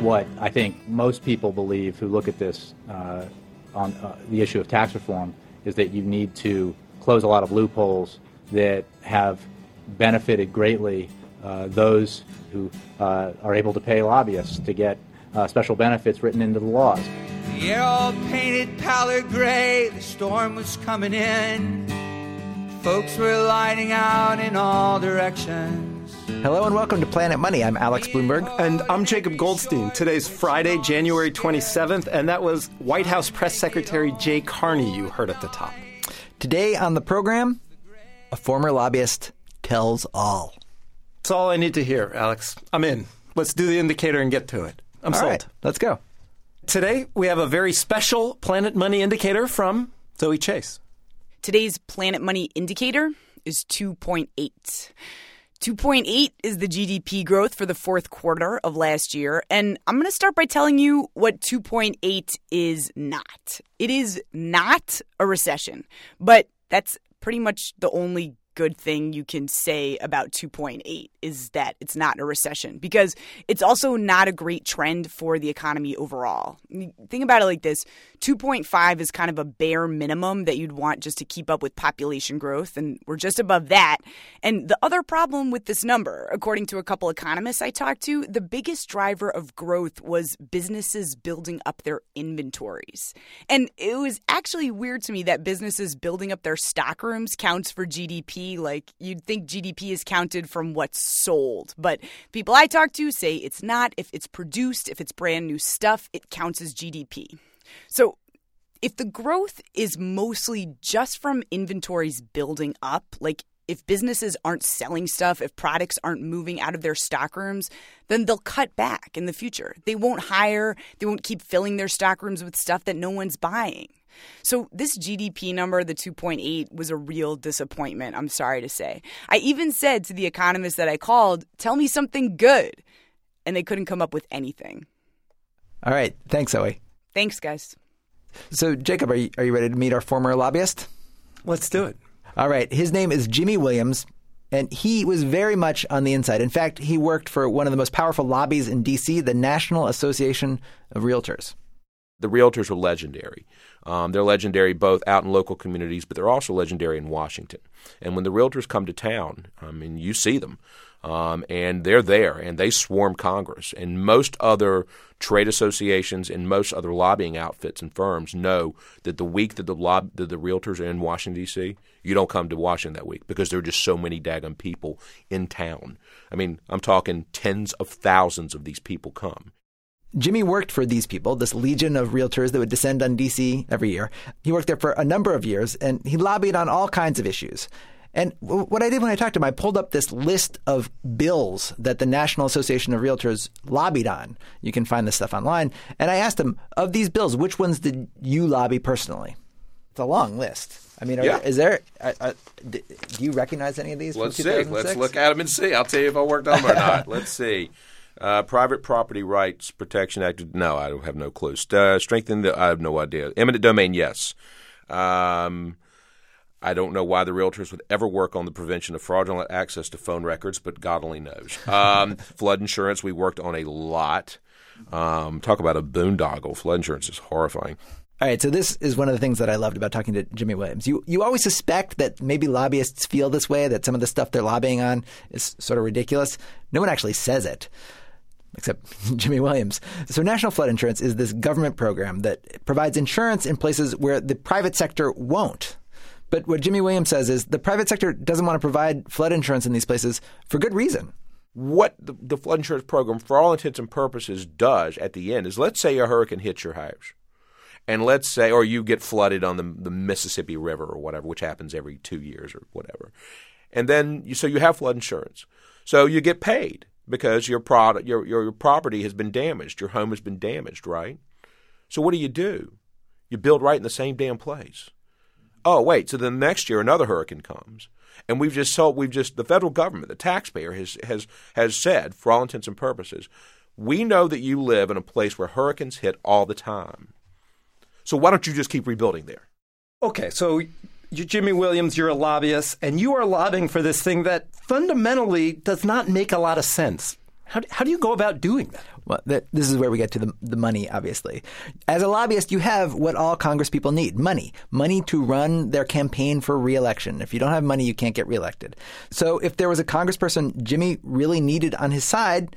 what I think most people believe who look at this uh, on uh, the issue of tax reform is that you need to close a lot of loopholes that have benefited greatly uh, those who uh, are able to pay lobbyists to get uh, special benefits written into the laws. The air all painted pallid gray, the storm was coming in. Folks were lining out in all directions. Hello and welcome to Planet Money. I'm Alex Blumberg. And I'm Jacob Goldstein. Today's Friday, January 27th, and that was White House Press Secretary Jay Carney you heard at the top. Today on the program, a former lobbyist tells all. That's all I need to hear, Alex. I'm in. Let's do the indicator and get to it. I'm all sold. Right, let's go. Today, we have a very special Planet Money indicator from Zoe Chace. Today's Planet Money indicator is 2.8. 2.8 is the GDP growth for the fourth quarter of last year. And I'm going to start by telling you what 2.8 is not. It is not a recession, but that's pretty much the only good thing you can say about 2.8 is that it's not a recession because it's also not a great trend for the economy overall. Think about it like this 2.5 is kind of a bare minimum that you'd want just to keep up with population growth, and we're just above that. And the other problem with this number, according to a couple economists I talked to, the biggest driver of growth was businesses building up their inventories. And it was actually weird to me that businesses building up their stockrooms counts for GDP. Like you'd think GDP is counted from what's sold, but people I talk to say it's not. If it's produced, if it's brand new stuff, it counts as GDP. So, if the growth is mostly just from inventories building up, like if businesses aren't selling stuff, if products aren't moving out of their stockrooms, then they'll cut back in the future. They won't hire, they won't keep filling their stockrooms with stuff that no one's buying. So, this GDP number, the 2.8, was a real disappointment, I'm sorry to say. I even said to the economist that I called, tell me something good. And they couldn't come up with anything. All right. Thanks, Zoe. Thanks, guys. So, Jacob, are you, are you ready to meet our former lobbyist? Let's do it. All right. His name is Jimmy Williams, and he was very much on the inside. In fact, he worked for one of the most powerful lobbies in D.C., the National Association of Realtors. The realtors were legendary. Um, they're legendary both out in local communities, but they're also legendary in Washington. And when the realtors come to town, I mean, you see them. Um, and they're there and they swarm Congress. And most other trade associations and most other lobbying outfits and firms know that the week that the, lob- that the realtors are in Washington, D.C., you don't come to Washington that week because there are just so many daggum people in town. I mean, I'm talking tens of thousands of these people come. Jimmy worked for these people, this legion of realtors that would descend on D.C. every year. He worked there for a number of years and he lobbied on all kinds of issues. And what I did when I talked to him, I pulled up this list of bills that the National Association of Realtors lobbied on. You can find this stuff online. And I asked him, of these bills, which ones did you lobby personally? It's a long list. I mean, are, Yeah. is there? Uh, uh, d- do you recognize any of these? Let's see. Let's look at them and see. I'll tell you if I worked on them or not. Let's see. Uh, Private Property Rights Protection Act. No, I don't have no clue. Uh, strengthen the. I have no idea. Eminent domain. Yes. Um, I don't know why the realtors would ever work on the prevention of fraudulent access to phone records, but God only knows. Um, flood insurance. We worked on a lot. Um, talk about a boondoggle. Flood insurance is horrifying. All right, so this is one of the things that I loved about talking to Jimmy Williams. You you always suspect that maybe lobbyists feel this way, that some of the stuff they're lobbying on is sort of ridiculous. No one actually says it, except Jimmy Williams. So National Flood Insurance is this government program that provides insurance in places where the private sector won't. But what Jimmy Williams says is the private sector doesn't want to provide flood insurance in these places for good reason. what the, the flood insurance program, for all intents and purposes, does at the end is let's say a hurricane hits your house. And let's say, or you get flooded on the, the Mississippi River or whatever, which happens every two years or whatever. And then, you, so you have flood insurance. So you get paid because your, product, your, your, your property has been damaged, your home has been damaged, right? So what do you do? You build right in the same damn place. Oh, wait, so then next year another hurricane comes. And we've just sold, we've just, the federal government, the taxpayer has, has, has said, for all intents and purposes, we know that you live in a place where hurricanes hit all the time. So why don't you just keep rebuilding there? Okay, so you're Jimmy Williams, you're a lobbyist, and you are lobbying for this thing that fundamentally does not make a lot of sense. How do, how do you go about doing that? Well, th- this is where we get to the, the money, obviously. As a lobbyist, you have what all Congress people need money. Money to run their campaign for reelection. If you don't have money, you can't get reelected. So if there was a congressperson Jimmy really needed on his side,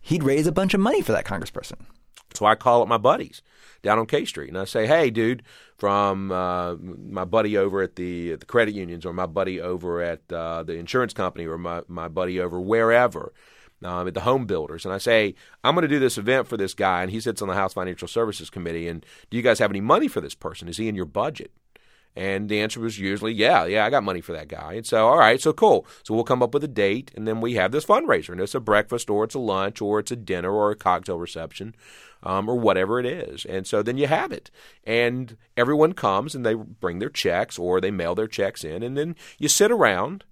he'd raise a bunch of money for that congressperson. So I call up my buddies down on K Street and I say, "Hey, dude, from uh, my buddy over at the at the credit unions, or my buddy over at uh, the insurance company, or my my buddy over wherever." Um, at the home builders, and I say, I'm going to do this event for this guy, and he sits on the House Financial Services Committee. And do you guys have any money for this person? Is he in your budget? And the answer was usually, yeah, yeah, I got money for that guy. And so, all right, so cool. So we'll come up with a date, and then we have this fundraiser. And it's a breakfast, or it's a lunch, or it's a dinner, or a cocktail reception, um, or whatever it is. And so then you have it. And everyone comes and they bring their checks, or they mail their checks in. And then you sit around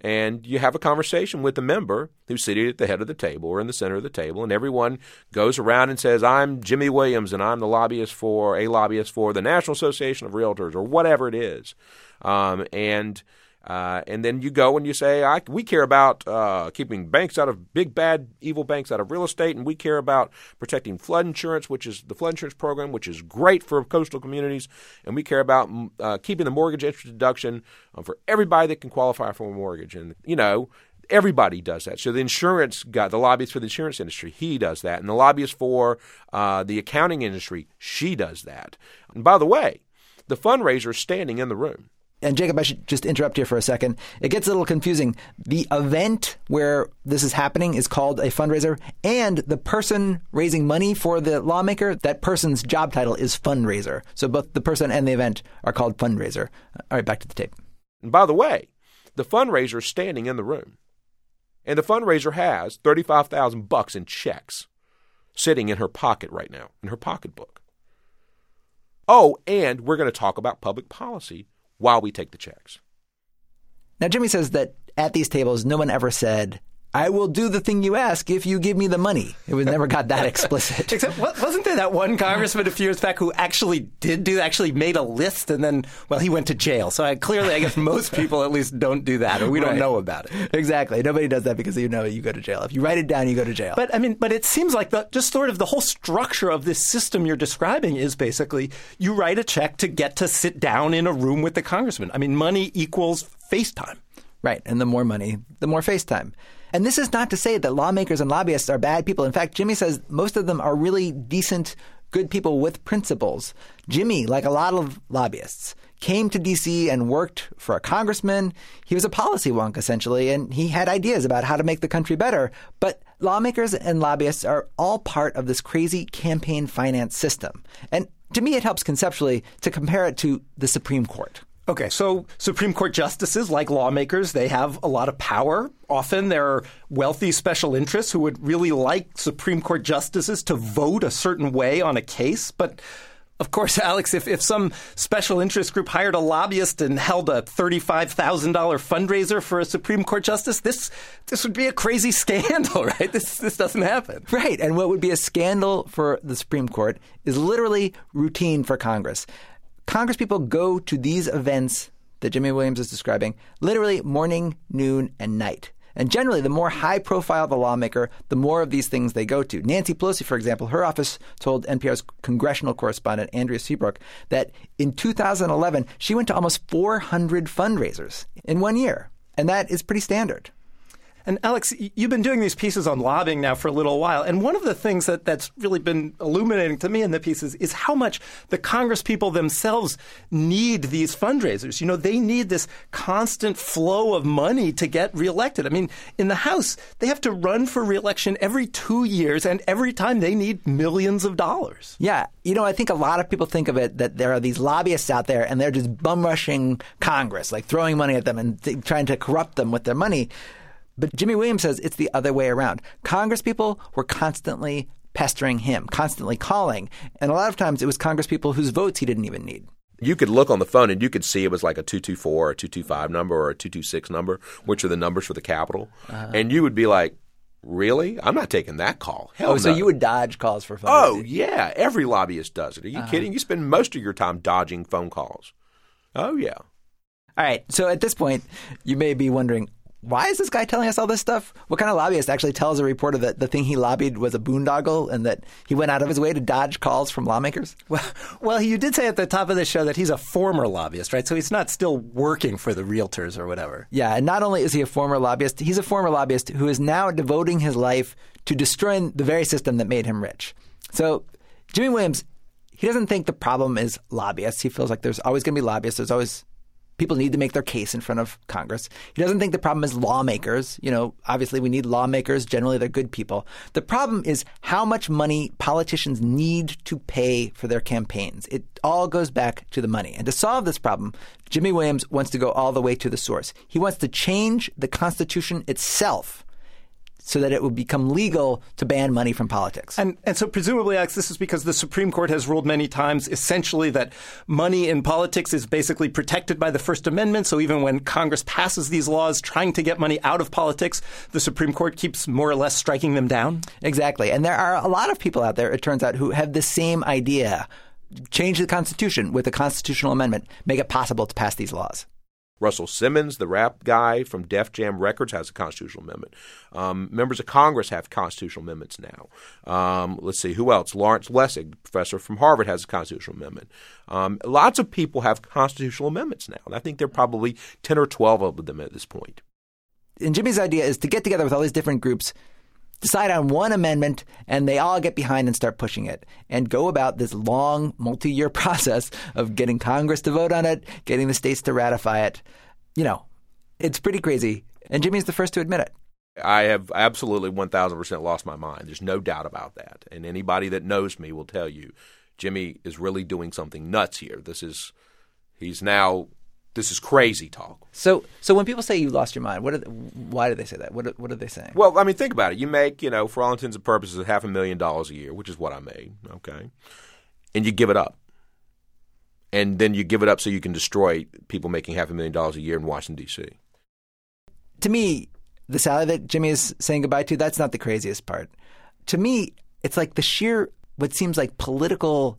and you have a conversation with the member who's seated at the head of the table or in the center of the table, and everyone goes around and says, "I'm Jimmy Williams, and I'm the lobbyist for a lobbyist for the National Association of Realtors, or whatever it is," um, and uh, and then you go and you say, we care about uh, keeping banks out of big, bad, evil banks out of real estate, and we care about protecting flood insurance, which is the flood insurance program, which is great for coastal communities, and we care about uh, keeping the mortgage interest deduction uh, for everybody that can qualify for a mortgage. And, you know, everybody does that. So the insurance guy, the lobbyist for the insurance industry, he does that. And the lobbyist for uh, the accounting industry, she does that. And by the way, the fundraiser is standing in the room and Jacob, I should just interrupt here for a second. It gets a little confusing. The event where this is happening is called a fundraiser, and the person raising money for the lawmaker, that person's job title is fundraiser. So both the person and the event are called fundraiser. All right, back to the tape. And by the way, the fundraiser is standing in the room, and the fundraiser has thirty-five thousand bucks in checks sitting in her pocket right now, in her pocketbook. Oh, and we're going to talk about public policy while we take the checks. Now, Jimmy says that at these tables, no one ever said, I will do the thing you ask if you give me the money. It was never got that explicit. Except, wasn't there that one congressman a few years back who actually did do, actually made a list and then, well, he went to jail. So I, clearly, I guess most people at least don't do that or we don't know about it. Exactly. Nobody does that because you know you go to jail. If you write it down, you go to jail. But I mean, but it seems like the, just sort of the whole structure of this system you're describing is basically you write a check to get to sit down in a room with the congressman. I mean, money equals FaceTime. Right. And the more money, the more FaceTime. And this is not to say that lawmakers and lobbyists are bad people. In fact, Jimmy says most of them are really decent, good people with principles. Jimmy, like a lot of lobbyists, came to D.C. and worked for a congressman. He was a policy wonk, essentially, and he had ideas about how to make the country better. But lawmakers and lobbyists are all part of this crazy campaign finance system. And to me, it helps conceptually to compare it to the Supreme Court. Okay, so Supreme Court justices, like lawmakers, they have a lot of power. Often there are wealthy special interests who would really like Supreme Court justices to vote a certain way on a case. But of course, Alex, if, if some special interest group hired a lobbyist and held a $35,000 fundraiser for a Supreme Court justice, this, this would be a crazy scandal, right? This, this doesn't happen. Right. And what would be a scandal for the Supreme Court is literally routine for Congress. Congresspeople go to these events that Jimmy Williams is describing literally morning, noon, and night. And generally, the more high profile the lawmaker, the more of these things they go to. Nancy Pelosi, for example, her office told NPR's congressional correspondent, Andrea Seabrook, that in 2011, she went to almost 400 fundraisers in one year. And that is pretty standard. And Alex, you've been doing these pieces on lobbying now for a little while, and one of the things that, that's really been illuminating to me in the pieces is how much the Congress people themselves need these fundraisers. You know, they need this constant flow of money to get reelected. I mean, in the House, they have to run for reelection every two years, and every time they need millions of dollars. Yeah, you know, I think a lot of people think of it that there are these lobbyists out there, and they're just bum rushing Congress, like throwing money at them and th- trying to corrupt them with their money. But Jimmy Williams says it's the other way around. Congress people were constantly pestering him, constantly calling. And a lot of times it was Congress people whose votes he didn't even need. You could look on the phone and you could see it was like a 224 or a 225 number or a 226 number, which are the numbers for the Capitol. Uh-huh. And you would be like, Really? I'm not taking that call. Hell oh, so you would dodge calls for phone? Oh, yeah. Every lobbyist does it. Are you uh-huh. kidding? You spend most of your time dodging phone calls. Oh, yeah. All right. So at this point, you may be wondering why is this guy telling us all this stuff? What kind of lobbyist actually tells a reporter that the thing he lobbied was a boondoggle and that he went out of his way to dodge calls from lawmakers? Well, well, you did say at the top of the show that he's a former lobbyist, right? So he's not still working for the realtors or whatever. Yeah, and not only is he a former lobbyist, he's a former lobbyist who is now devoting his life to destroying the very system that made him rich. So Jimmy Williams, he doesn't think the problem is lobbyists. He feels like there's always going to be lobbyists. There's always people need to make their case in front of Congress. He doesn't think the problem is lawmakers. You know, obviously we need lawmakers. Generally, they're good people. The problem is how much money politicians need to pay for their campaigns. It all goes back to the money. And to solve this problem, Jimmy Williams wants to go all the way to the source. He wants to change the Constitution itself so that it would become legal to ban money from politics. And, and so presumably, Alex, this is because the Supreme Court has ruled many times essentially that money in politics is basically protected by the First Amendment. So even when Congress passes these laws trying to get money out of politics, the Supreme Court keeps more or less striking them down. Exactly. And there are a lot of people out there, it turns out, who have the same idea. Change the Constitution with a constitutional amendment, make it possible to pass these laws. Russell Simmons, the rap guy from Def Jam Records, has a constitutional amendment. Um, members of Congress have constitutional amendments now. Um, let's see, who else? Lawrence Lessig, professor from Harvard, has a constitutional amendment. Um, lots of people have constitutional amendments now. And I think there are probably 10 or 12 of them at this point. And Jimmy's idea is to get together with all these different groups decide on one amendment and they all get behind and start pushing it and go about this long multi-year process of getting Congress to vote on it, getting the states to ratify it. You know, it's pretty crazy. And Jimmy's the first to admit it. I have absolutely 1000% lost my mind. There's no doubt about that. And anybody that knows me will tell you Jimmy is really doing something nuts here. This is he's now this is crazy talk. So, so when people say you lost your mind, what? Are, why do they say that? What? What are they saying? Well, I mean, think about it. You make, you know, for all intents and purposes, half a million dollars a year, which is what I made. Okay, and you give it up, and then you give it up so you can destroy people making half a million dollars a year in Washington D.C. To me, the salary that Jimmy is saying goodbye to, that's not the craziest part. To me, it's like the sheer what seems like political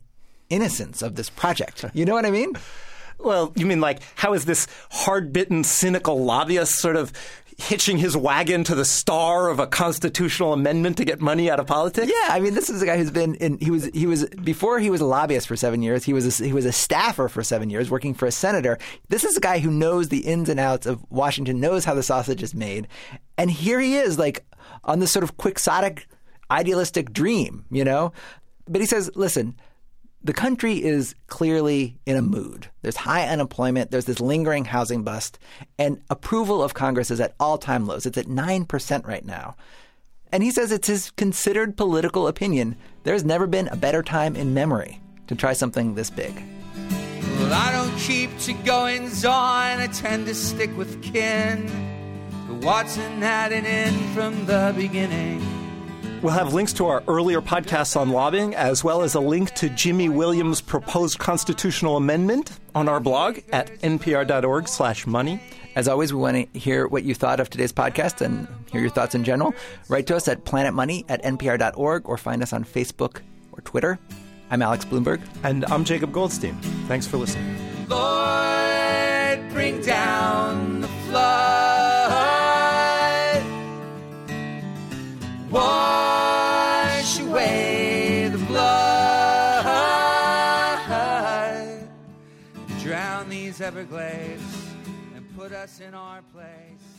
innocence of this project. You know what I mean? Well, you mean like how is this hard-bitten, cynical lobbyist sort of hitching his wagon to the star of a constitutional amendment to get money out of politics? Yeah, I mean, this is a guy who's been in. He was he was before he was a lobbyist for seven years. He was a, he was a staffer for seven years, working for a senator. This is a guy who knows the ins and outs of Washington, knows how the sausage is made, and here he is, like on this sort of quixotic, idealistic dream, you know. But he says, listen the country is clearly in a mood. There's high unemployment, there's this lingering housing bust, and approval of Congress is at all time lows. It's at 9% right now. And he says it's his considered political opinion. There's never been a better time in memory to try something this big. Well, I don't keep to goings on, I tend to stick with kin. But Watson had an end from the beginning. We'll have links to our earlier podcasts on lobbying, as well as a link to Jimmy Williams' proposed constitutional amendment on our blog at npr.org slash money. As always, we want to hear what you thought of today's podcast and hear your thoughts in general. Write to us at planetmoney at npr.org or find us on Facebook or Twitter. I'm Alex Blumberg. And I'm Jacob Goldstein. Thanks for listening. Lord, bring down the flood. Wash Everglades and put us in our place.